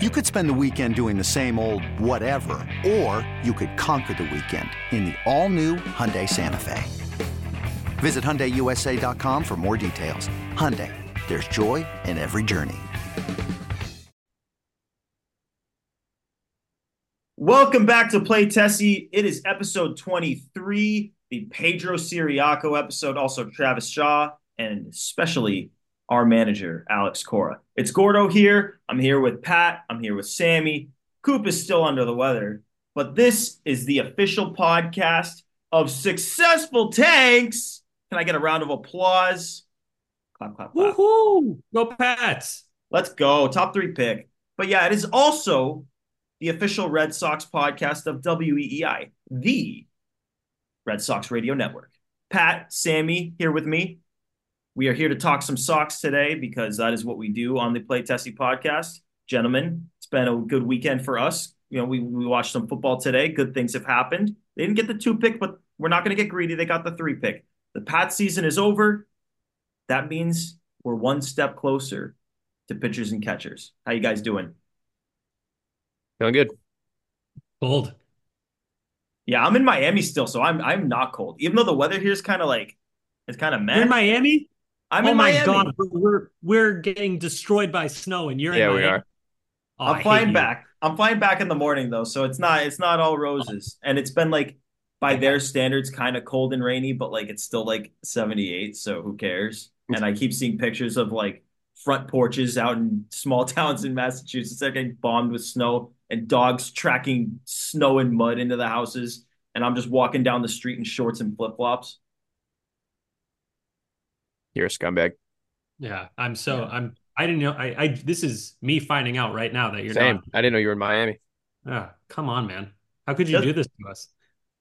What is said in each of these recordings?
You could spend the weekend doing the same old whatever, or you could conquer the weekend in the all-new Hyundai Santa Fe. Visit HyundaiUSA.com for more details. Hyundai, there's joy in every journey. Welcome back to Play Tessie. It is episode 23, the Pedro Ciriaco episode, also Travis Shaw, and especially our manager, Alex Cora. It's Gordo here. I'm here with Pat. I'm here with Sammy. Coop is still under the weather, but this is the official podcast of Successful Tanks. Can I get a round of applause? Clap, clap, clap. Woohoo! Go Pats! Let's go. Top three pick. But yeah, it is also the official Red Sox podcast of WEEI, the Red Sox Radio Network. Pat, Sammy here with me. We are here to talk some Sox today because that is what we do on the Play Tessie podcast. Gentlemen, it's been a good weekend for us. You know, we, we watched some football today. Good things have happened. They didn't get the two pick, but we're not going to get greedy. They got the three pick. The Pat season is over. That means we're one step closer to pitchers and catchers. How you guys doing? Feeling good. Cold. Yeah, I'm in Miami still, so I'm I'm not cold. Even though the weather here is kind of like it's kind of mad. You're in Miami? I'm oh in my Miami. god, we're we're getting destroyed by snow, and you're Yeah, in we are. Oh, I I'm flying back. I'm flying back in the morning though, so it's not it's not all roses. And it's been like by their standards kind of cold and rainy, but like it's still like 78, so who cares? And I keep seeing pictures of like front porches out in small towns in Massachusetts that getting bombed with snow and dogs tracking snow and mud into the houses. And I'm just walking down the street in shorts and flip flops. You're a scumbag. Yeah, I'm so Yeah. I'm. I didn't know. I, I this is me finding out right now that you're Same. not. I didn't know you were in Miami. Ah, come on, man. How could you Just- do this to us?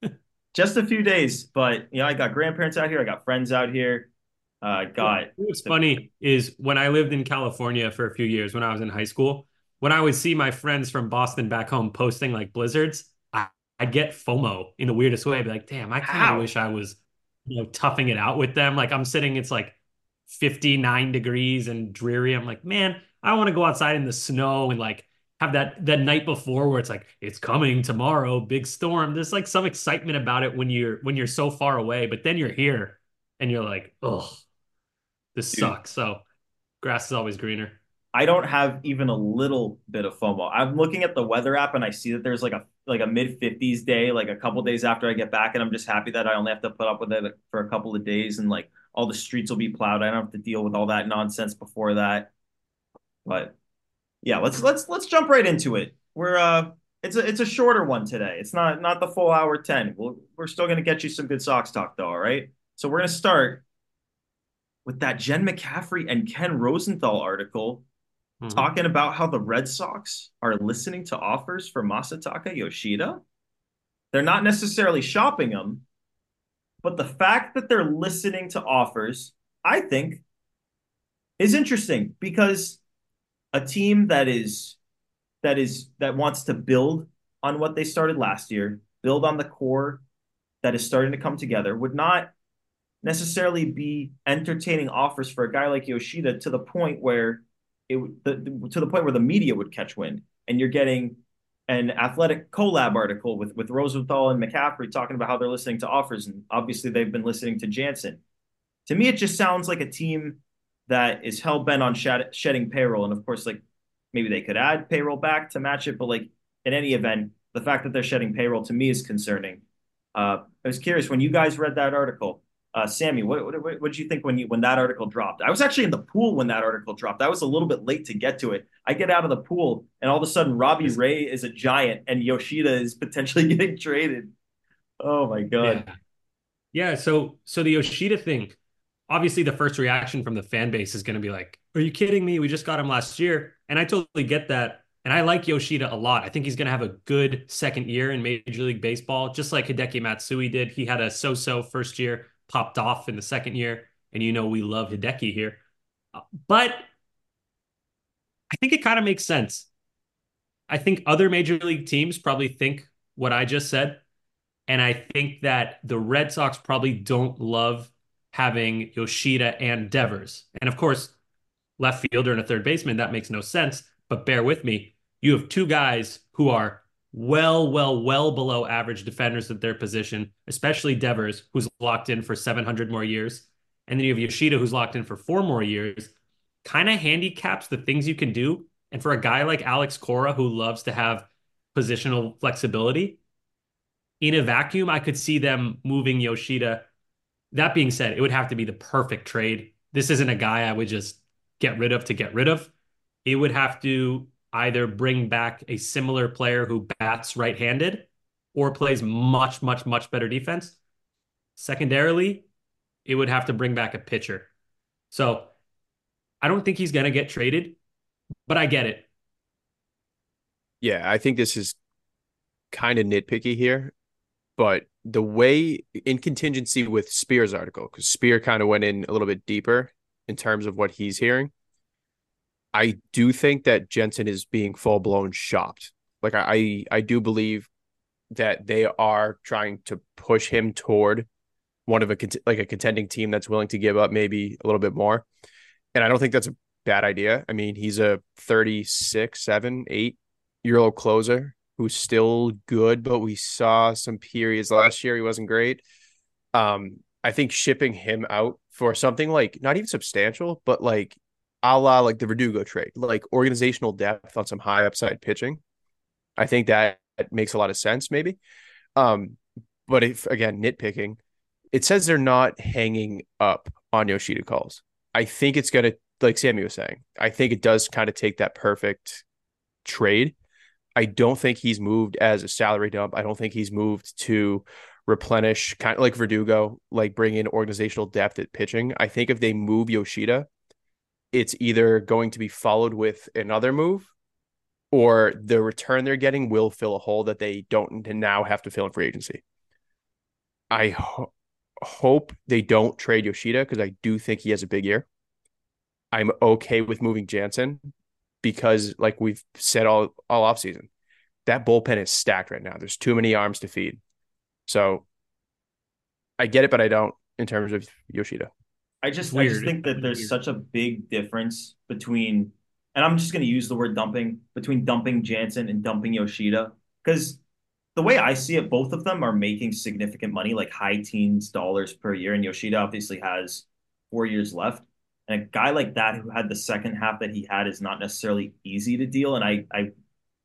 Just a few days, but you know, I got grandparents out here, I got friends out here. Uh got What's funny is when I lived in California for a few years when I was in high school, when I would see my friends from Boston back home posting like blizzards, I, I'd get FOMO in the weirdest way. I'd be like, damn, I kind of wish I was, you know, toughing it out with them. Like I'm sitting, it's like 59 degrees and dreary. I'm like, man, I want to go outside in the snow and like have that that night before where it's like it's coming tomorrow, big storm. There's like some excitement about it when you're when you're so far away, but then you're here and you're like, oh, this Dude. sucks. So grass is always greener. I don't have even a little bit of FOMO. I'm looking at the weather app and I see that there's like a like a mid 50s day, like a couple days after I get back, and I'm just happy that I only have to put up with it for a couple of days and like all the streets will be plowed. I don't have to deal with all that nonsense before that. But yeah, let's let's let's jump right into it. We're uh it's a it's a shorter one today. It's not not the full hour 10. We'll, we're still gonna get you some good Sox talk though, all right? So we're gonna start with that Jen McCaffrey and Ken Rosenthal article Mhm. talking about how the Red Sox are listening to offers for Masataka Yoshida. They're not necessarily shopping him, but the fact that they're listening to offers, I think, is interesting because a team that is that is that wants to build on what they started last year, build on the core that is starting to come together, would not necessarily be entertaining offers for a guy like Yoshida to the point where it the- to the point where the media would catch wind, and you're getting an athletic collab article with with Rosenthal and McCaffrey talking about how they're listening to offers, and obviously they've been listening to Jansen. To me, it just sounds like a team that is hell bent on shed, shedding payroll, and of course, like maybe they could add payroll back to match it, but like in any event, the fact that they're shedding payroll to me is concerning. Uh, I was curious when you guys read that article. Uh, Sammy, what, what what did you think when you when that article dropped? I was actually in the pool when that article dropped. I was a little bit late to get to it. I get out of the pool, and all of a sudden, Robbie Ray is a giant, and Yoshida is potentially getting traded. Oh my god! Yeah. Yeah, so so the Yoshida thing, obviously the first reaction from the fan base is going to be like, "Are you kidding me? We just got him last year." And I totally get that. And I like Yoshida a lot. I think he's going to have a good second year in Major League Baseball, just like Hideki Matsui did. He had a so-so first year, popped off in the second year, and you know we love Hideki here. Uh, But I think it kind of makes sense. I think other major league teams probably think what I just said. And I think that the Red Sox probably don't love having Yoshida and Devers. And of course, left fielder and a third baseman, that makes no sense. But bear with me. you have two guys who are well, well, well below average defenders at their position, especially Devers, who's locked in for 700 more years. And then you have Yoshida, who's locked in for four more years. Kind of handicaps the things you can do. And for a guy like Alex Cora, who loves to have positional flexibility, in a vacuum, I could see them moving Yoshida. That being said, it would have to be the perfect trade. This isn't a guy I would just get rid of to get rid of. It would have to either bring back a similar player who bats right handed or plays much, much, much better defense. Secondarily, it would have to bring back a pitcher. So I don't think he's going to get traded, but I get it. Yeah, I think this is kind of nitpicky here, but the way in contingency with Spears' article, because Spear kind of went in a little bit deeper in terms of what he's hearing. I do think that Jansen is being full blown shopped. Like I, I do believe that they are trying to push him toward one of a like a contending team that's willing to give up maybe a little bit more. And I don't think that's a bad idea. I mean, he's a 36, 7, 8 year old closer who's still good, but we saw some periods last year he wasn't great. Um, I think shipping him out for something like not even substantial, but like a la like the Verdugo trade, like organizational depth on some high upside pitching. I think that makes a lot of sense, maybe. Um, but if again, nitpicking, it says they're not hanging up on Yoshida calls. I think it's gonna, like Sammy was saying, I think it does kind of take that perfect trade. I don't think he's moved as a salary dump. I don't think he's moved to replenish kind of like Verdugo, like bring in organizational depth at pitching. I think if they move Yoshida, it's either going to be followed with another move or the return they're getting will fill a hole that they don't now have to fill in free agency. I ho- hope they don't trade Yoshida because I do think he has a big year. I'm okay with moving Jansen because, like we've said all all off season, that bullpen is stacked right now. There's too many arms to feed. So I get it, but I don't in terms of Yoshida. I just I just think that there's such a big difference between and I'm just going to use the word dumping between dumping Jansen and dumping Yoshida because the way I see it, both of them are making significant money, like high teens dollars per year. And Yoshida obviously has four years left. And a guy like that who had the second half that he had is not necessarily easy to deal. And I, I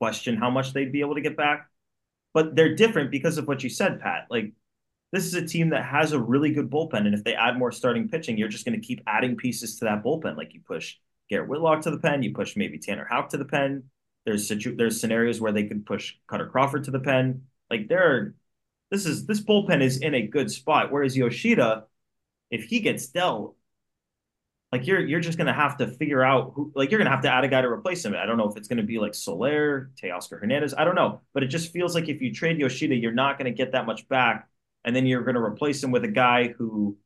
question how much they'd be able to get back. But they're different because of what you said, Pat. Like this is a team that has a really good bullpen. And if they add more starting pitching, you're just going to keep adding pieces to that bullpen. Like you push Garrett Whitlock to the pen, you push maybe Tanner Houck to the pen. There's situ- there's scenarios where they could push Kutter Crawford to the pen. Like there are, this is this bullpen is in a good spot. Whereas Yoshida, if he gets dealt, like you're you're just gonna have to figure out who like you're gonna have to add a guy to replace him. I don't know if it's gonna be like Soler, Teoscar Hernandez. I don't know, but it just feels like if you trade Yoshida, you're not gonna get that much back and then you're going to replace him with a guy who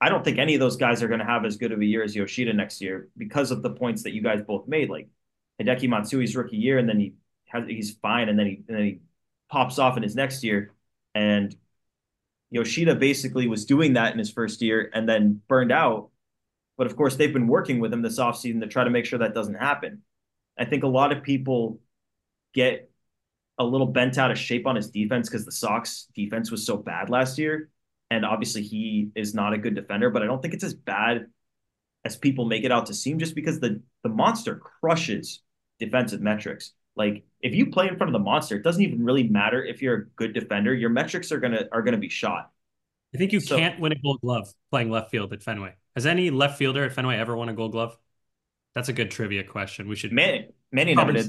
I don't think any of those guys are going to have as good of a year as Yoshida next year because of the points that you guys both made. Like Hideki Matsui's rookie year, and then he has he's fine, and then he and then he pops off in his next year, and Yoshida basically was doing that in his first year and then burned out. But of course, they've been working with him this offseason to try to make sure that doesn't happen. I think a lot of people get a little bent out of shape on his defense because the Sox defense was so bad last year. And obviously he is not a good defender, but I don't think it's as bad as people make it out to seem just because the the monster crushes defensive metrics. Like if you play in front of the monster, it doesn't even really matter if you're a good defender. Your metrics are gonna are gonna be shot. I think you so, can't win a gold glove playing left field at Fenway. Has any left fielder at Fenway ever won a gold glove? That's a good trivia question. We should Manny, Manny never did.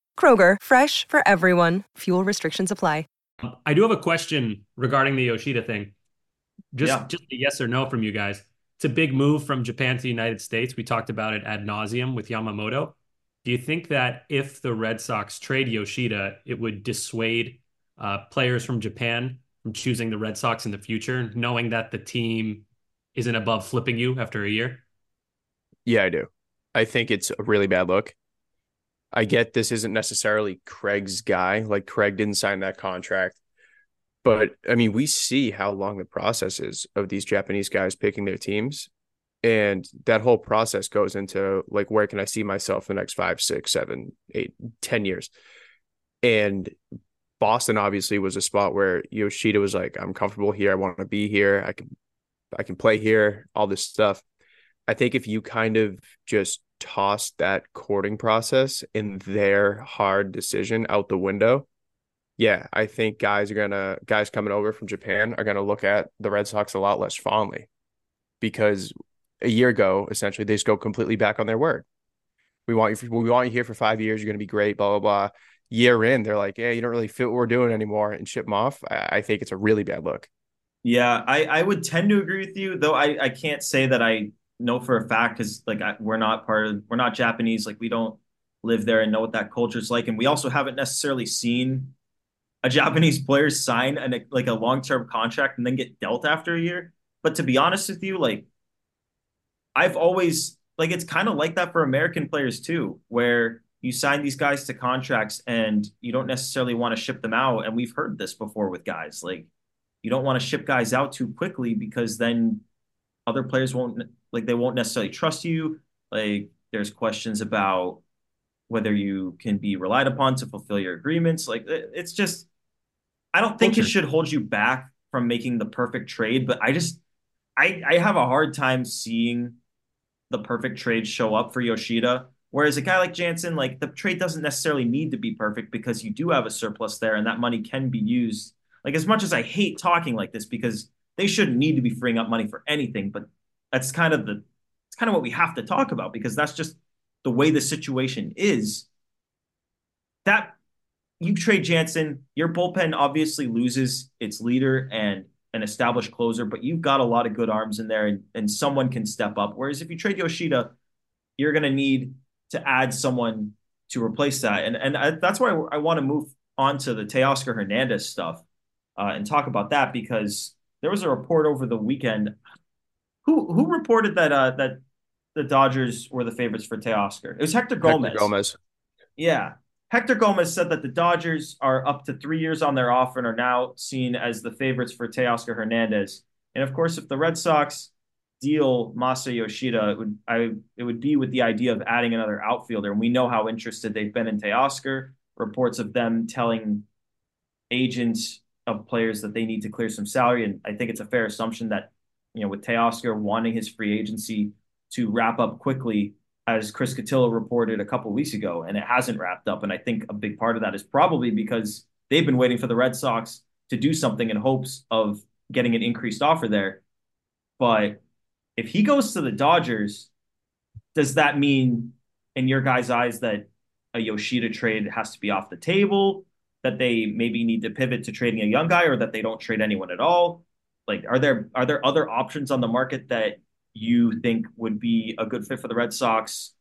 Kroger, fresh for everyone. Fuel restrictions apply. I do have a question regarding the Yoshida thing. Just, yeah. just a yes or no from you guys. It's a big move from Japan to the United States. We talked about it ad nauseum with Yamamoto. Do you think that if the Red Sox trade Yoshida, it would dissuade uh, players from Japan from choosing the Red Sox in the future, knowing that the team isn't above flipping you after a year? Yeah, I do. I think it's a really bad look. I get this isn't necessarily Craig's guy. Like Craig didn't sign that contract. But I mean, we see how long the process is of these Japanese guys picking their teams. And that whole process goes into like, where can I see myself in the next five, six, seven, eight, ten years? And Boston obviously was a spot where Yoshida was like, I'm comfortable here. I want to be here. I can I can play here, all this stuff. I think if you kind of just toss that courting process and their hard decision out the window, yeah, I think guys are gonna guys coming over from Japan are gonna look at the Red Sox a lot less fondly because a year ago, essentially, they just go completely back on their word. We want you. we want you here for five years. You're gonna be great. Blah blah blah. Year in, they're like, "Yeah, you don't really fit what we're doing anymore," and ship them off. I, I think it's a really bad look. Yeah, I, I would tend to agree with you, though I, I can't say that I know for a fact because like I, we're not part of we're not Japanese, like we don't live there and know what that culture is like, and we also haven't necessarily seen a Japanese player sign an like a long term contract and then get dealt after a year. But to be honest with you, like I've always like it's kind of like that for American players too, where you sign these guys to contracts and you don't necessarily want to ship them out. And we've heard this before with guys like you don't want to ship guys out too quickly because then other players won't like they won't necessarily trust you. Like there's questions about whether you can be relied upon to fulfill your agreements. Like it's just I don't think Culture. it should hold you back from making the perfect trade, but I just I I have a hard time seeing the perfect trade show up for Yoshida. Whereas a guy like Jansen, like the trade doesn't necessarily need to be perfect because you do have a surplus there and that money can be used like as much as I hate talking like this because they shouldn't need to be freeing up money for anything, but that's kind of the it's kind of what we have to talk about because that's just the way the situation is. That you trade Jansen, your bullpen obviously loses its leader and an established closer, but you've got a lot of good arms in there and, and someone can step up. Whereas if you trade Yoshida, you're going to need to add someone to replace that. And and I, that's why I, I want to move on to the Teoscar Hernandez stuff uh, and talk about that because there was a report over the weekend. Who who reported that uh, that the Dodgers were the favorites for Teoscar? It was Hector Gomez. Hector Gomez. Yeah. Hector Gomez said that the Dodgers are up to three years on their offer and are now seen as the favorites for Teoscar Hernandez. And of course, if the Red Sox deal Masa Yoshida, it would I it would be with the idea of adding another outfielder. And we know how interested they've been in Teoscar. Reports of them telling agents of players that they need to clear some salary. And I think it's a fair assumption that, you know, with Teoscar wanting his free agency to wrap up quickly, as Chris Cotillo reported a couple weeks ago, and it hasn't wrapped up. And I think a big part of that is probably because they've been waiting for the Red Sox to do something in hopes of getting an increased offer there. But if he goes to the Dodgers, does that mean, in your guys' eyes, that a Yoshida trade has to be off the table? that they maybe need to pivot to trading a young guy or that they don't trade anyone at all? Like, are there are there other options on the market that you think would be a good fit for the Red Sox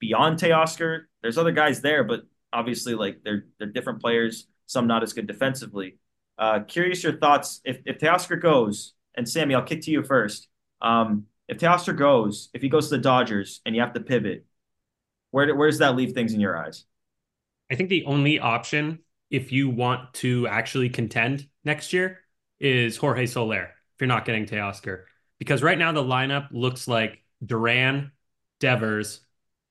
beyond Teoscar? There's other guys there, but obviously, like they're they're different players. Some not as good defensively. Uh, curious your thoughts if if Teoscar goes, and Sammy, I'll kick to you first. Um, if Teoscar goes, if he goes to the Dodgers and you have to pivot, where where does that leave things in your eyes? I think the only option if you want to actually contend next year is Jorge Soler if you're not getting Teoscar. Because right now the lineup looks like Duran, Devers,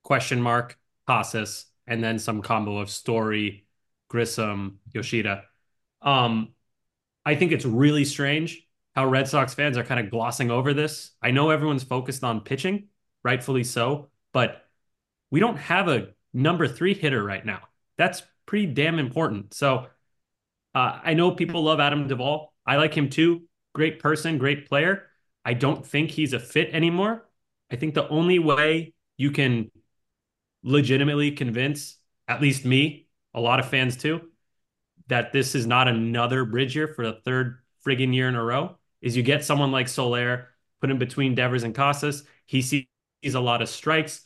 question mark, Casas, and then some combo of Story, Grissom, Yoshida. Um, I think it's really strange how Red Sox fans are kind of glossing over this. I know everyone's focused on pitching, rightfully so, but we don't have a number three hitter right now. That's pretty damn important. So uh, I know people love Adam Duvall. I like him too. Great person, great player. I don't think he's a fit anymore. I think the only way you can legitimately convince at least me, a lot of fans too, that this is not another bridge year for the third friggin' year in a row is you get someone like Soler, put him between Devers and Casas. He sees a lot of strikes.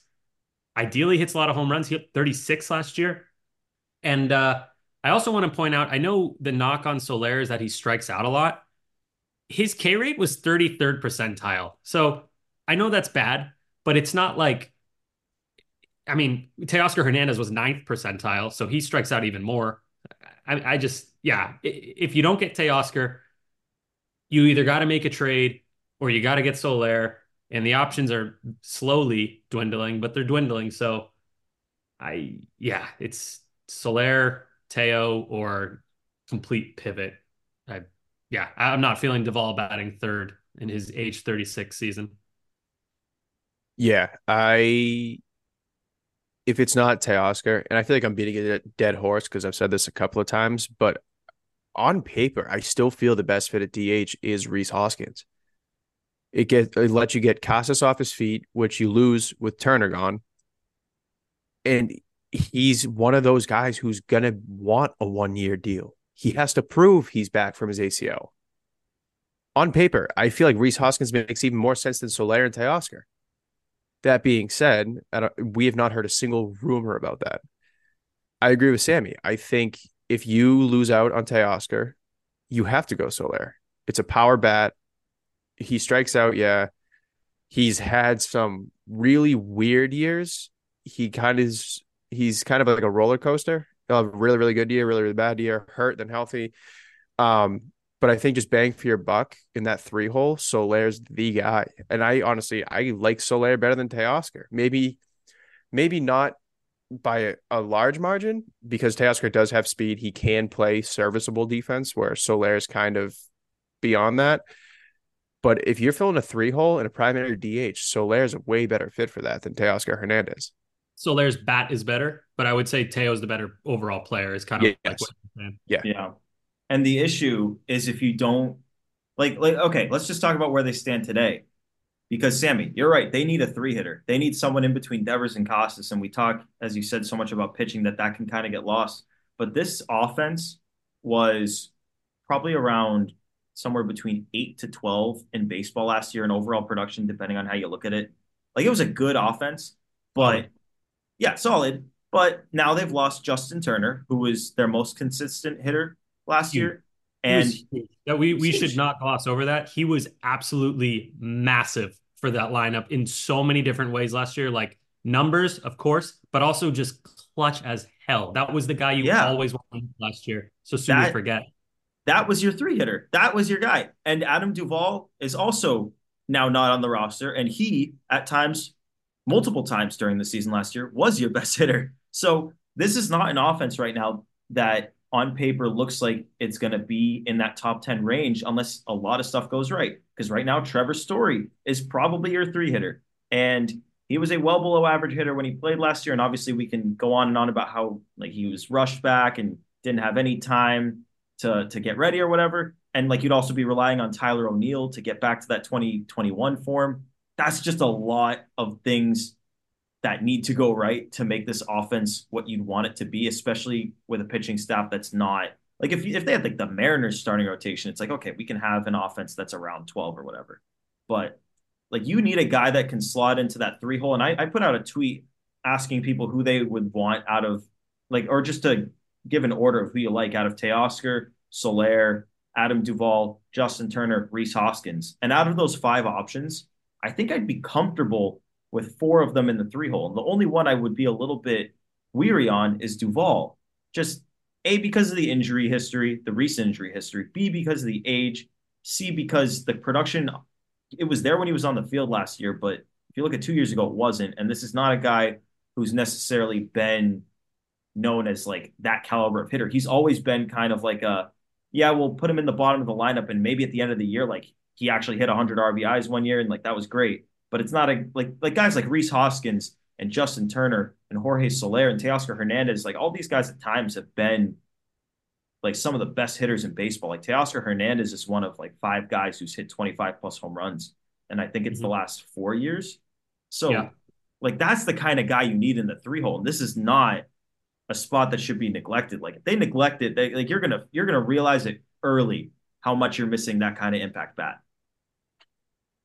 ideally hits a lot of home runs. He hit 36 last year. And uh, I also want to point out, I know the knock on Soler is that he strikes out a lot. His K rate was 33rd percentile. So I know that's bad, but it's not like, I mean, Teoscar Hernandez was ninth percentile, so he strikes out even more. I, I just, yeah, if you don't get Teoscar, you either got to make a trade or you got to get Soler, and the options are slowly dwindling, but they're dwindling. So I, yeah, it's Soler, Teo, or complete pivot. I, yeah, I'm not feeling Duvall batting third in his age 36 season. Yeah, I if it's not Teoscar, and I feel like I'm beating a dead horse because I've said this a couple of times, but on paper, I still feel the best fit at DH is Rhys Hoskins. It get it lets you get Casas off his feet, which you lose with Turner gone. And he's one of those guys who's gonna want a one year deal. He has to prove he's back from his ACL. On paper, I feel like Rhys Hoskins makes even more sense than Soler and Teoscar. That being said, we have not heard a single rumor about that. I agree with Sammy. I think if you lose out on Teoscar, you have to go Soler. It's a power bat. He strikes out, yeah. He's had some really weird years. He kind of is he's kind of like a roller coaster a really, really good year, really, really bad year, hurt, then healthy. Um, but I think just bang for your buck in that three hole, Soler's the guy. And I honestly, I like Soler better than Teoscar. Maybe, maybe not by a, a, large margin because Teoscar does have speed. He can play serviceable defense where Soler is kind of beyond that. But if you're filling a three hole in a primary DH, Soler is a way better fit for that than Teoscar Hernandez. Soler's bat is better, but I would say Teo's the better overall player. Is kind of yes. like yeah, yeah. And the issue is if you don't like like okay, let's just talk about where they stand today. Because Sammy, you're right. They need a three hitter. They need someone in between Devers and Casas. And we talk, as you said, so much about pitching that that can kind of get lost. But this offense was probably around somewhere between eight to twelve in baseball last year in overall production, depending on how you look at it. Like it was a good offense, but yeah, solid. But now they've lost Justin Turner, who was their most consistent hitter last year. And that we we should not gloss over that. He was absolutely massive for that lineup in so many different ways last year. Like numbers, of course, but also just clutch as hell. That was the guy you yeah. always wanted last year. So soon that, forget. That was your three hitter. That was your guy. And Adam Duvall is also now not on the roster. And he, at times, multiple times during the season last year, was your best hitter. So this is not an offense right now that on paper looks like it's going to be in that top 10 range unless a lot of stuff goes right. Because right now, Trevor Story is probably your three hitter. And he was a well below average hitter when he played last year. And obviously, we can go on and on about how like he was rushed back and didn't have any time to, to get ready or whatever. And like you'd also be relying on Tyler O'Neill to get back to that 2021 form. That's just a lot of things that need to go right to make this offense what you'd want it to be, especially with a pitching staff that's not like if if they had like the Mariners starting rotation, it's like okay, we can have an offense that's around 12 or whatever. But like you need a guy that can slot into that three hole. And I, I put out a tweet asking people who they would want out of like or just to give an order of who you like out of Teoscar, Soler, Adam Duvall, Justin Turner, Rhys Hoskins. And out of those five options, I think I'd be comfortable with four of them in the three hole. And the only one I would be a little bit weary on is Duvall. Just A, because of the injury history, the recent injury history, B, because of the age, C, because the production, it was there when he was on the field last year, but if you look at two years ago, it wasn't. And this is not a guy who's necessarily been known as like that caliber of hitter. He's always been kind of like a, yeah, we'll put him in the bottom of the lineup, and maybe at the end of the year, like he actually hit 100 RBIs one year, and like that was great but it's not a like like guys like Rhys Hoskins and Justin Turner and Jorge Soler and Teoscar Hernandez, like all these guys at times have been like some of the best hitters in baseball. Like Teoscar Hernandez is one of like five guys who's hit 25 plus home runs. And I think it's mm-hmm. the last four years. So yeah. like that's the kind of guy you need in the three hole. And this is not a spot that should be neglected. Like if they neglect it, they, like you're gonna you're gonna realize it early how much you're missing that kind of impact bat.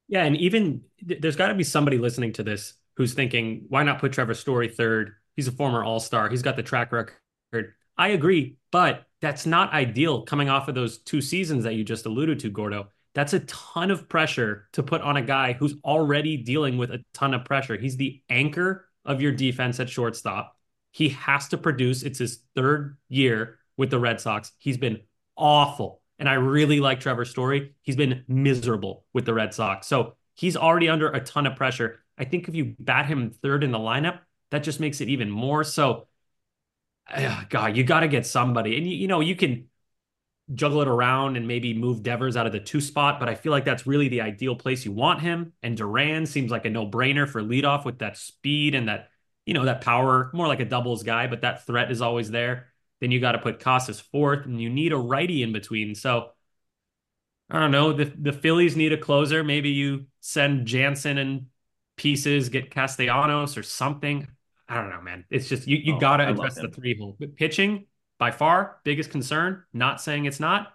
Yeah, and even there's got to be somebody listening to this who's thinking, why not put Trevor Story third? He's a former All Star. He's got the track record. I agree, but that's not ideal coming off of those two seasons that you just alluded to, Gordo. That's a ton of pressure to put on a guy who's already dealing with a ton of pressure. He's the anchor of your defense at shortstop. He has to produce. It's his third year with the Red Sox. He's been awful. And I really like Trevor Story. He's been miserable with the Red Sox. So he's already under a ton of pressure. I think if you bat him third in the lineup, that just makes it even more. So, uh, God, you got to get somebody. And, you, you know, you can juggle it around and maybe move Devers out of the two spot, but I feel like that's really the ideal place you want him. And Duran seems like a no brainer for leadoff with that speed and that, you know, that power, more like a doubles guy, but that threat is always there. Then you got to put Casas fourth, and you need a righty in between. So I don't know. The the Phillies need a closer. Maybe you send Jansen and pieces, get Castellanos or something. I don't know, man. It's just you you oh, got to address the three hole. But pitching by far biggest concern. Not saying it's not,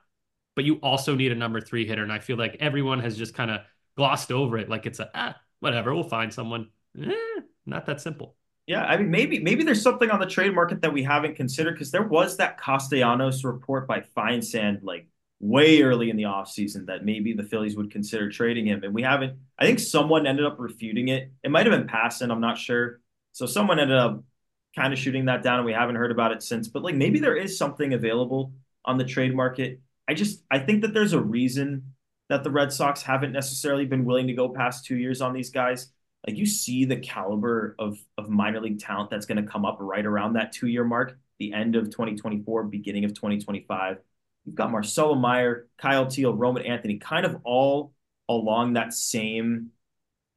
but you also need a number three hitter, and I feel like everyone has just kind of glossed over it, like it's a ah, whatever. We'll find someone. Eh, not that simple. Yeah, I mean, maybe maybe there's something on the trade market that we haven't considered because there was that Castellanos report by Feinsand like way early in the offseason that maybe the Phillies would consider trading him. And we haven't, I think someone ended up refuting it. It might have been Passan, I'm not sure. So someone ended up kind of shooting that down and we haven't heard about it since. But like maybe there is something available on the trade market. I just, I think that there's a reason that the Red Sox haven't necessarily been willing to go past two years on these guys like you see the caliber of of minor league talent that's going to come up right around that two year mark, the end of 2024, beginning of 2025. You've got Marcelo Meyer, Kyle Teel, Roman Anthony, kind of all along that same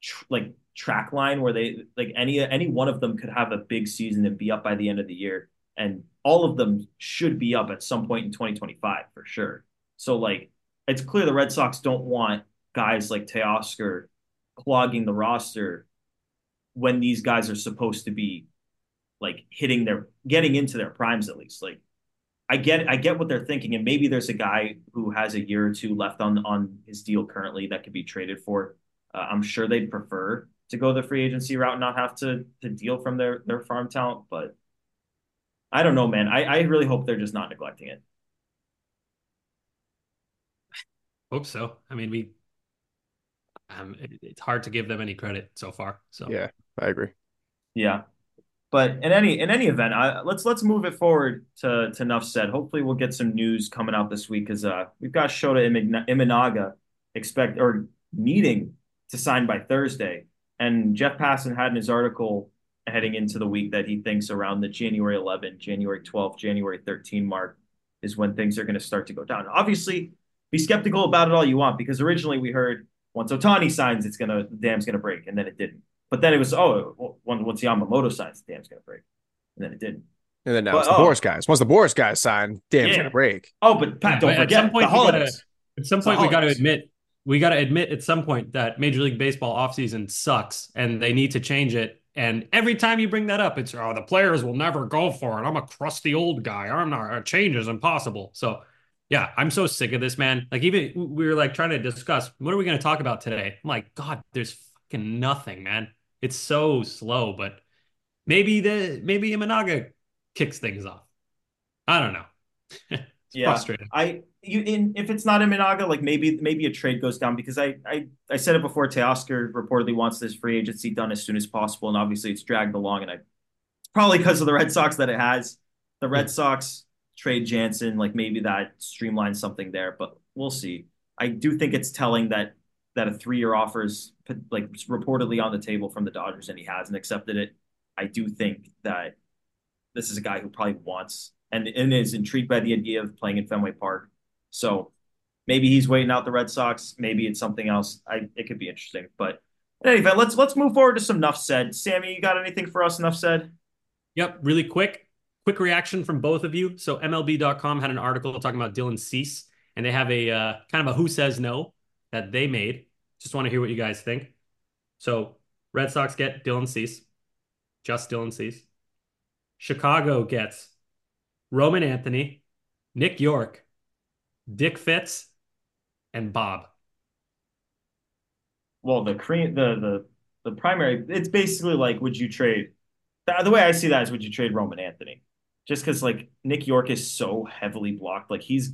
tr- like track line where they like any any one of them could have a big season and be up by the end of the year, and all of them should be up at some point in 2025 for sure. So like it's clear the Red Sox don't want guys like Teoscar clogging the roster when these guys are supposed to be like hitting their getting into their primes at least. Like I get I get what they're thinking, and maybe there's a guy who has a year or two left on on his deal currently that could be traded for. Uh, I'm sure they'd prefer to go the free agency route and not have to to deal from their their farm talent, but I don't know, man. I, I really hope they're just not neglecting it. Hope so. I mean, we um, it, it's hard to give them any credit so far. So yeah, I agree. Yeah, but in any in any event, I, let's let's move it forward to to enough said. Hopefully, we'll get some news coming out this week because uh, we've got Shota Imanaga expect or needing to sign by Thursday, and Jeff Passan had in his article heading into the week that he thinks around the January 11, January 12, January 13 mark is when things are going to start to go down. Obviously, be skeptical about it all you want because originally we heard once Ohtani signs, it's gonna the dam's gonna break, and then it didn't. But then it was oh, once Yamamoto signs, the dam's gonna break, and then it didn't. And then now but, it's the oh, Boras guys. Once the Boras guys sign, dam's yeah. gonna break. Oh, but Pat, don't forget at some point, the holidays. Gotta, at some point, we got to admit we got to admit at some point that Major League Baseball offseason sucks, and they need to change it. And every time you bring that up, it's oh the players will never go for it. I'm a crusty old guy. I'm not. A change is impossible. So yeah, I'm so sick of this, man. Like, even we were like trying to discuss what are we going to talk about today? I'm like, God, there's fucking nothing, man. It's so slow, but maybe the maybe Imanaga kicks things off. I don't know. it's yeah, frustrating. I you in if it's not Imanaga, like maybe maybe a trade goes down because I I I said it before. Teoscar reportedly wants this free agency done as soon as possible, and obviously it's dragged along, and I probably because of the Red Sox that it has. The Red hmm. Sox trade Jansen, like maybe that streamlines something there, but we'll see. I do think it's telling that that a three year offer is like reportedly on the table from the Dodgers and he hasn't accepted it. I do think that this is a guy who probably wants and, and is intrigued by the idea of playing in Fenway Park. So maybe he's waiting out the Red Sox. Maybe it's something else. I it could be interesting. But anyway, let's let's move forward to some Nuff said. Sammy, you got anything for us? Nuff said. Yep, really quick quick reaction from both of you. So MLB.com had an article talking about Dylan Cease, and they have a uh, kind of a who says no that they made. Just want to hear what you guys think. So Red Sox get Dylan Cease, just Dylan Cease. Chicago gets Roman Anthony, Nick Yorke, Dick Fitts, and Bob. Well, the cream, the the the primary. It's basically like, would you trade? The, the way I see that is, would you trade Roman Anthony? Just because like Nick Yorke is so heavily blocked, like he's,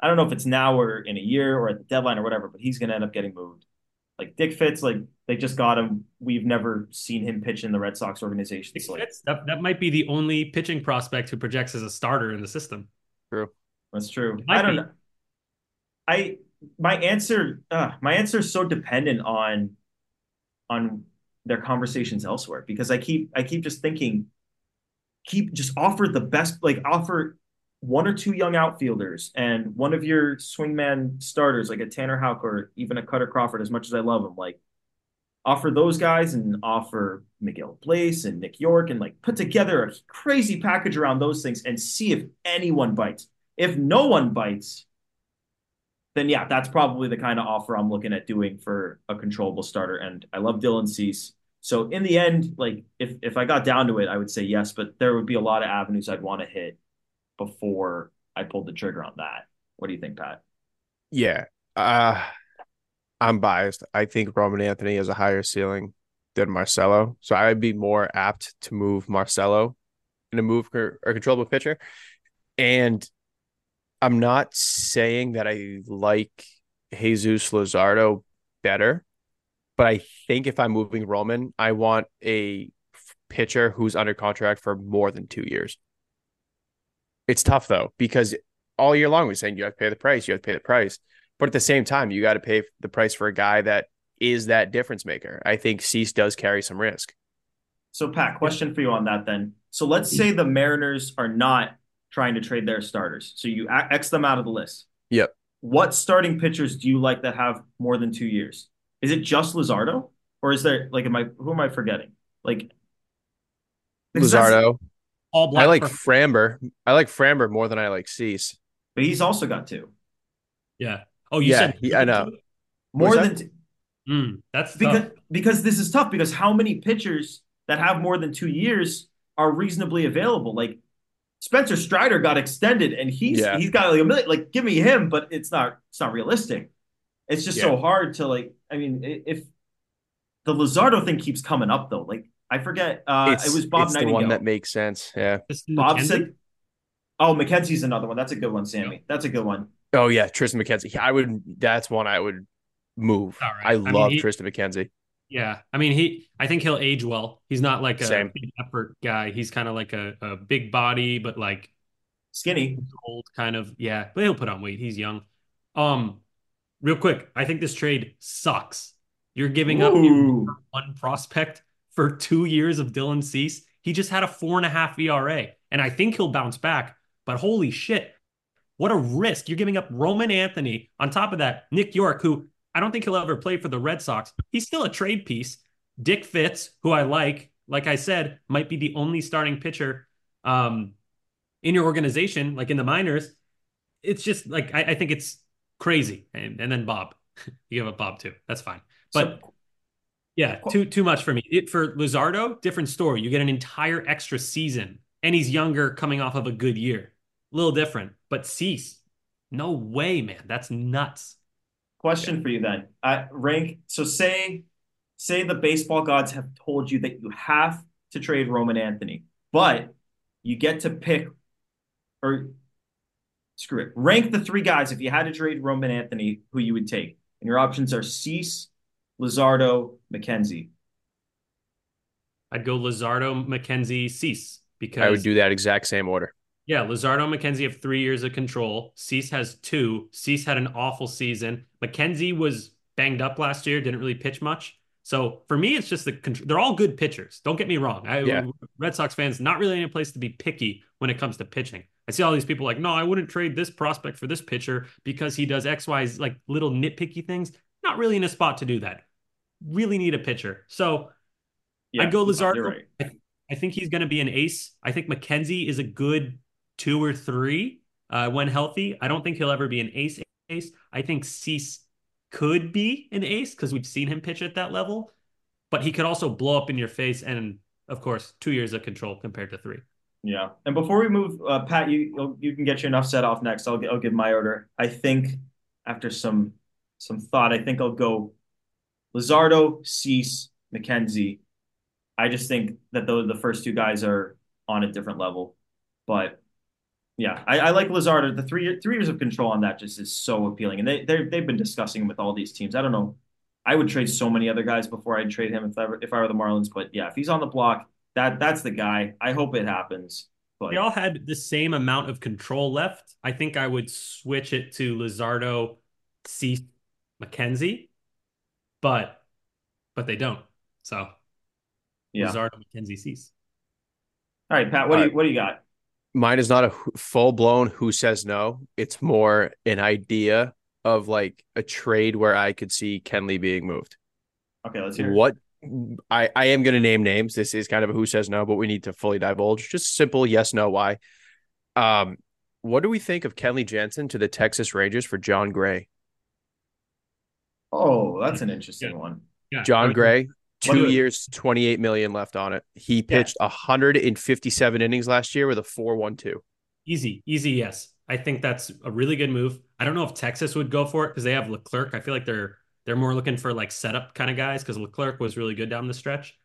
I don't know if it's now or in a year or at the deadline or whatever, but he's gonna end up getting moved. Like Dick Fitts, like they just got him. We've never seen him pitch in the Red Sox organization. Dick Like, Fitts, that, that might be the only pitching prospect who projects as a starter in the system. True. That's true. I don't be. know. I my answer uh, my answer is so dependent on on their conversations elsewhere because I keep I keep just thinking keep just offer the best like offer one or two young outfielders and one of your swingman starters like a Tanner Houck or even a Kutter Crawford as much as I love him like offer those guys and offer Miguel Bleis and Nick Yorke and like put together a crazy package around those things and see if anyone bites. If no one bites, then yeah, that's probably the kind of offer I'm looking at doing for a controllable starter. And I love Dylan Cease. So in the end, like if if I got down to it, I would say yes, but there would be a lot of avenues I'd want to hit before I pulled the trigger on that. What do you think, Pat? Yeah. Uh I'm biased. I think Roman Anthony has a higher ceiling than Marcelo. So I'd be more apt to move Marcelo in a move or controllable pitcher. And I'm not saying that I like Jesus Luzardo better, but I think if I'm moving Roman, I want a pitcher who's under contract for more than two years. It's tough though, because all year long we're saying you have to pay the price, you have to pay the price. But at the same time, you got to pay the price for a guy that is that difference maker. I think Cease does carry some risk. So Pat, question for you on that then. So let's mm. say the Mariners are not trying to trade their starters. So you X them out of the list. Yep. What starting pitchers do you like that have more than two years? Is it just Luzardo? Or is there like am I who am I forgetting? Like because that's- Luzardo. All black I like for- Framber. I like Framber more than I like Cease. But he's also got two. yeah. Oh, you Yeah, said he- I know. More than that? two. Mm, that's because tough. because this is tough because how many pitchers that have more than two years are reasonably available? Like Spencer Strider got extended and he's Yeah. he's got like a million. Like give me him, but it's not it's not realistic. It's just so hard to like. I mean, if the Luzardo thing keeps coming up though, like I forget. Uh, it's, it was Bob it's the one that makes sense. Yeah. Bob McKenzie? said, "Oh, McKenzie's another one. That's a good one, Sammy. That's a good one." Oh yeah, Triston McKenzie. I would. That's one I would move. All right. I I mean, love he- Triston McKenzie. Yeah, I mean he. I think he'll age well. He's not like a Same. big effort guy. He's kind of like a, a big body, but like Skinny. old kind of. Yeah, but he'll put on weight. He's young. Um, real quick, I think this trade sucks. You're giving up your one prospect for two years of Dylan Cease. He just had a four and a half ERA, and I think he'll bounce back. But holy shit, what a risk! You're giving up Roman Anthony. On top of that, Nick Yorke, who I don't think he'll ever play for the Red Sox. He's still a trade piece. Dick Fitts, who I like, like I said, might be the only starting pitcher um, in your organization, like in the minors. It's just like I, I think it's crazy. And, and then Bob, you give up Bob too. That's fine. But So- yeah, too too much for me. It, for Luzardo, different story. You get an entire extra season, and he's younger, coming off of a good year. A little different. But Cease, no way, man. That's nuts. Question for you then. Uh, rank. So say, say the baseball gods have told you that you have to trade Roman Anthony, but you get to pick, or screw it. Rank the three guys if you had to trade Roman Anthony, who you would take, and your options are Cease, Luzardo, McKenzie. I'd go Luzardo, McKenzie, Cease because I would do that exact same order. Yeah, Luzardo and McKenzie have three years of control. Cease has two. Cease had an awful season. McKenzie was banged up last year, didn't really pitch much. So for me, it's just the they're all good pitchers. Don't get me wrong. I, Yeah. Red Sox fans not really in a place to be picky when it comes to pitching. I see all these people like, no, I wouldn't trade this prospect for this pitcher because he does X, Y, like little nitpicky things. Not really in a spot to do that. Really need a pitcher. So Yeah, I'd go Luzardo. Right. I, I think he's going to be an ace. I think McKenzie is a good two or three uh, when healthy. I don't think he'll ever be an ace. Ace. I think Cease could be an ace because we've seen him pitch at that level, but he could also blow up in your face. And of course, two years of control compared to three. Yeah. And before we move, uh, Pat, you you'll- can get your enough set off next. I'll I'll give my order. I think after some some thought, I think I'll go Luzardo, Cease, McKenzie. I just think that those the first two guys are on a different level. But yeah, I, I like Lazard. The three three years of control on that just is so appealing, and they they they've been discussing with all these teams. I don't know. I would trade so many other guys before I'd trade him if I were, if I were the Marlins. But yeah, if he's on the block, that that's the guy. I hope it happens. But They all had the same amount of control left. I think I would switch it to Luzardo, Cease, McKenzie, but but they don't. So yeah. Luzardo, McKenzie, Cease. All right, Pat. What do you uh, what do you got? Mine is not a full blown who says no. It's more an idea of like a trade where I could see Kenley being moved. Okay, let's hear. What I I am going to name names. This is kind of a who says no, but we need to fully divulge. Just simple yes no why. Um, what do we think of Kenley Jansen to the Texas Rangers for Jon Gray? Oh, that's an interesting one. Yeah. Jon Gray, two years, twenty eight million left on it. He pitched hundred and fifty seven innings last year with a four one two. Easy, easy, yes. I think that's a really good move. I don't know if Texas would go for it because they have Leclerc. I feel like they're they're more looking for like setup kind of guys because Leclerc was really good down the stretch.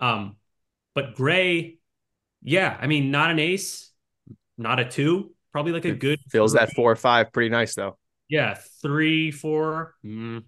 Um, but Gray, yeah, I mean, not an ace, not a two, probably like a good Fills that four or five pretty nice though. Yeah, three, four, mm,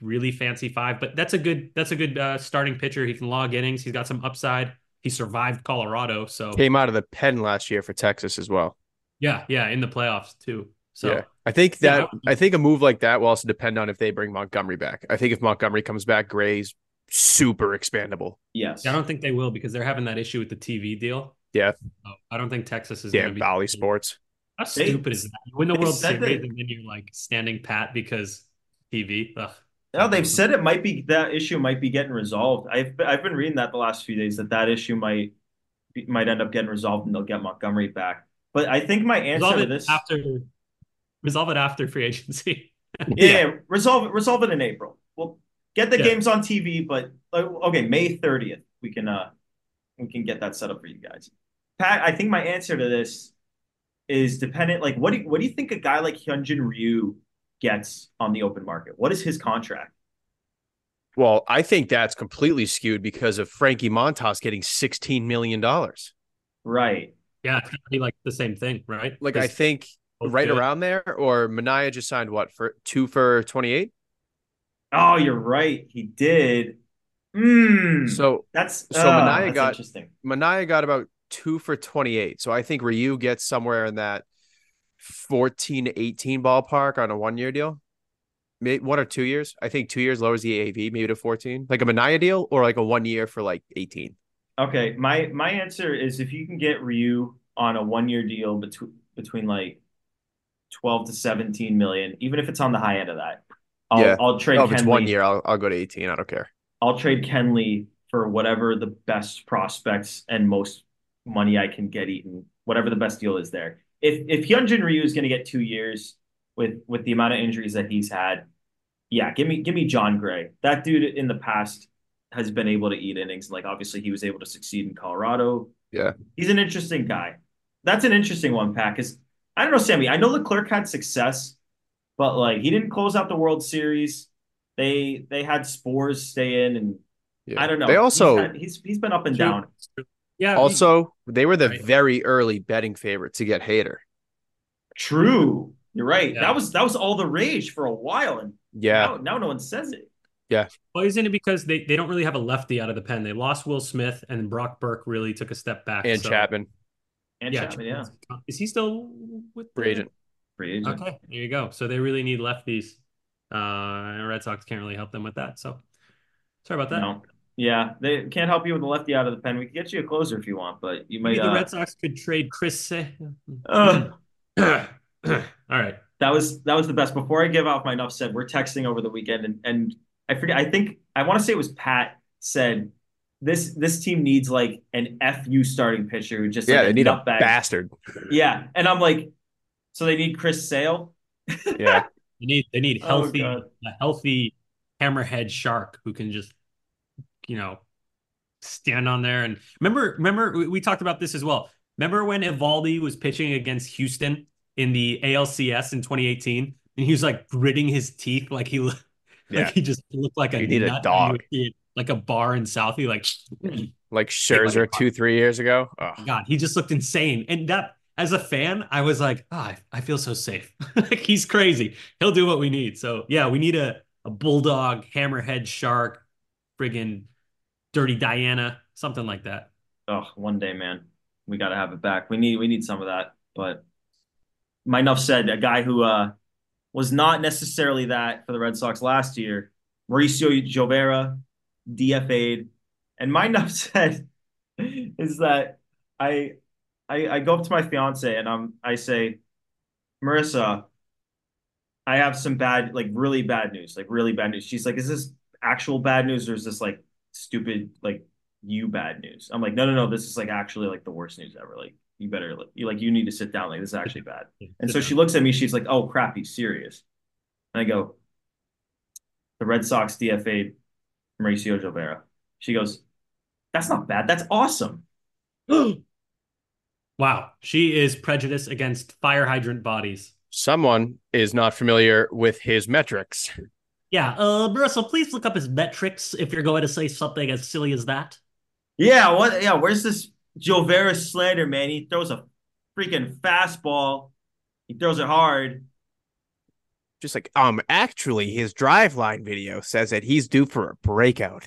really fancy five, but that's a good that's a good uh, starting pitcher. He can log innings. He's got some upside. He survived Colorado, so Came out of the pen last year for Texas as well. yeah, yeah, in the playoffs too. So yeah, I think Yeah, that I think a move like that will also depend on if they bring Montgomery back. I think if Montgomery comes back, Gray's super expandable. Yes. I don't think they will because they're having that issue with the TV deal. Yeah. So I don't think Texas is Yeah, going to be. Bally Sports. How They- stupid is that? You win the they World Series they- and then you're like standing pat because TV. Ugh. No, they've said it might be that issue might be getting resolved. I've I've been reading that the last few days that that issue might might end up getting resolved and they'll get Montgomery back. But I think my answer resolve to this, after. Resolve it after free agency. yeah, yeah, resolve it, resolve it in April. We'll get the Yeah. games on TV, but okay, May thirtieth, we can uh we can get that set up for you guys. Pat, I think my answer to this is dependent. Like, what do you, what do you think a guy like Hyunjin Ryu gets on the open market? What is his contract? Well, I think that's completely skewed because of Frankie Montas getting sixteen million dollars. Right. Yeah, it's going to be like the same thing, right? Like I think both right good. around there, or Manaea just signed what for two for twenty eight. Oh, you're right. He did. Mm. So that's so Manaea that's got- interesting. Manaea got about two for 28. So I think Ryu gets somewhere in that 14 to 18 ballpark on a one year deal. Maybe one or two years. I think two years lowers the AAV, maybe to 14. Like a Manaea deal or like a one year for like 18. Okay, my my answer is if you can get Ryu on a one year deal between between like twelve to seventeen million, even if it's on the high end of that, I'll Yeah. I'll trade Oh, if it's Kenley. one year, I'll, I'll go to 18. I don't care. I'll trade Kenley for whatever the best prospects and most money I can get eaten, whatever the best deal is there. If if Hyunjin Ryu is going to get two years with with the amount of injuries that he's had, yeah, give me give me Jon Gray. That dude in the past has been able to eat innings. Like obviously he was able to succeed in Colorado. Yeah. he's an interesting guy. That's an interesting one, Pat. Because I don't know, Sammy. I know Leclerc had success, but like he didn't close out the World Series. They they had Sborz stay in, and Yeah. I don't know. They also he's, had- he's he's been up and True. down. Yeah. also they were the Right. very early betting favorite to get Hader. True, you're right. Yeah. That was that was all the rage for a while, and Yeah. now, now no one says it. Yeah. Well, isn't it because they, they don't really have a lefty out of the pen? They lost Will Smith and Brock Burke really took a step back. And so- Chapman, And Yeah, Chapman, yeah, Is he still with the free agent. free agent. Okay, there you go. So they really need lefties. Uh, and Red Sox can't really help them with that. So sorry about that. No, yeah, they can't help you with the lefty out of the pen. We can get you a closer if you want, but you might. Maybe the Uh, Red Sox could trade Chris. Sa- uh, All right. that was that was the best. Before I give off my enough said, we're texting over the weekend, and and I forget. I think I want to say it was Pat said this this team needs like an FU starting pitcher who just Yeah, like they need a nutbag. bastard. Yeah, and I'm like, so they need Chris Sale. Yeah. They need they need Oh, healthy God. a healthy hammerhead shark who can just you know stand on there and remember remember we, we talked about this as well. Remember when Eovaldi was pitching against Houston in the ALCS in 2018 and he was like gritting his teeth like he looked Yeah. like he just looked like a You need a dog. He, like a bar in Southie, like like Scherzer two, three years ago. Oh. God, he just looked insane. And that, as a fan, I was like, oh, I, I feel so safe. like he's crazy. He'll do what we need. So yeah, we need a a bulldog, hammerhead shark, friggin' dirty Diana, something like that. Oh, one day, man, we got to have it back. We need we need some of that. But my enough said. A guy who uh, was not necessarily that for the Red Sox last year, Mauricio Llovera, DFA'd, and my said is that I, I I go up to my fiance and I'm I say, Marissa, I have some bad, like really bad news, like really bad news. She's like, is this actual bad news or is this like stupid, like you bad news? I'm like, no, no, no. This is like actually like the worst news ever. Like you better, like, you like you need to sit down. Like this is actually bad. And so she looks at me. She's like, oh crap, he's serious. And I go, the Red Sox DFA'd Mauricio Llovera. She goes, that's not bad. That's awesome. wow, she is prejudiced against fire hydrant bodies someone is not familiar with his metrics. Yeah, uh, Marissa, please look up his metrics if you're going to say something as silly as that. Yeah, what? Yeah, where's this Llovera slander, man? He throws a freaking fastball. He throws it hard. Just like, um, actually, his Driveline video says that he's due for a breakout.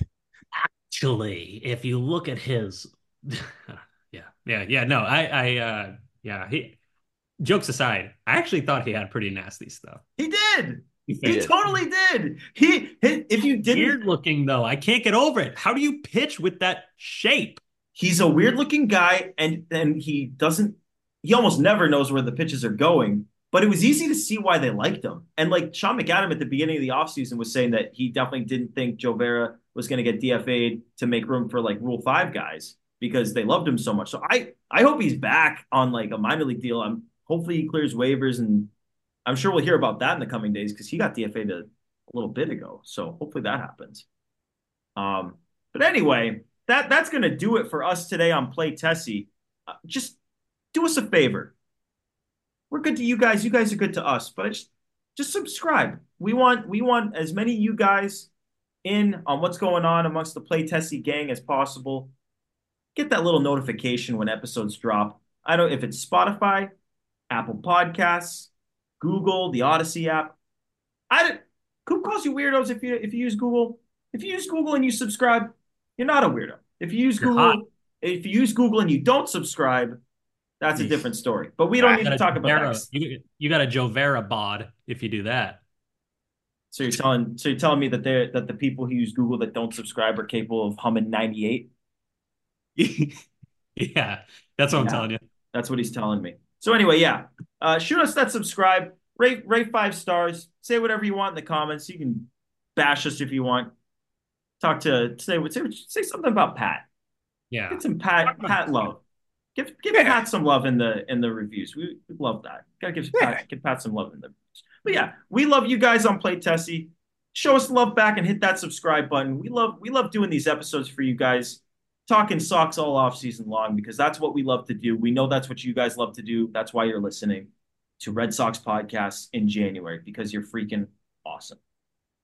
Actually, if you look at his, yeah, yeah, yeah, no, I, I, uh, yeah, he jokes aside, I actually thought he had pretty nasty stuff. He did. He, he totally did. He, he if you didn't weird looking though, I can't get over it. How do you pitch with that shape? He's a weird looking guy, and and he doesn't. He almost never knows where the pitches are going. But it was easy to see why they liked him. And like Sean McAdam at the beginning of the offseason was saying that he definitely didn't think Llovera was going to get DFA'd to make room for like Rule Five guys because they loved him so much. So I I hope he's back on like a minor league deal. I'm hopefully he clears waivers, and I'm sure we'll hear about that in the coming days because he got DFA'd a, a little bit ago. So hopefully that happens. Um, but anyway, that that's gonna do it for us today on Play Tessie. Uh, just do us a favor. We're good to you guys. You guys are good to us. But just just subscribe. We want we want as many you guys in on what's going on amongst the Play Tessie gang as possible. Get that little notification when episodes drop. I don't if it's Spotify, Apple Podcasts, Google, the Odyssey app. I who calls you weirdos if you if you use Google? If you use Google and you subscribe, you're not a weirdo. If you use you're Google, hot. if you use Google and you don't subscribe, that's a different story. But we don't need to talk about that. You, you got a Llovera bod if you do that. So you're telling so you're telling me that they that the people who use Google that don't subscribe are capable of humming 98? yeah, that's what yeah. I'm telling you. That's what he's telling me. So anyway, yeah, uh, shoot us that subscribe, rate rate five stars, say whatever you want in the comments. You can bash us if you want. Talk to say say say something about Pat. Yeah, get some Pat Pat love. Give give yeah. Pat some love in the in the reviews. We, we love that. Gotta give yeah. Pat, give Pat some love in the reviews. But yeah, we love you guys on Play Tessie. Show us love back and hit that subscribe button. We love we love doing these episodes for you guys talking Sox all off season long because that's what we love to do. We know that's what you guys love to do. That's why you're listening to Red Sox podcasts in January because you're freaking awesome.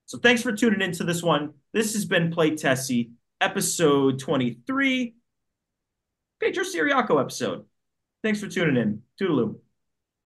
So thanks for tuning into this one. This has been Play Tessie, episode 23, Pedro Ciriaco episode. Thanks for tuning in. Toodaloo.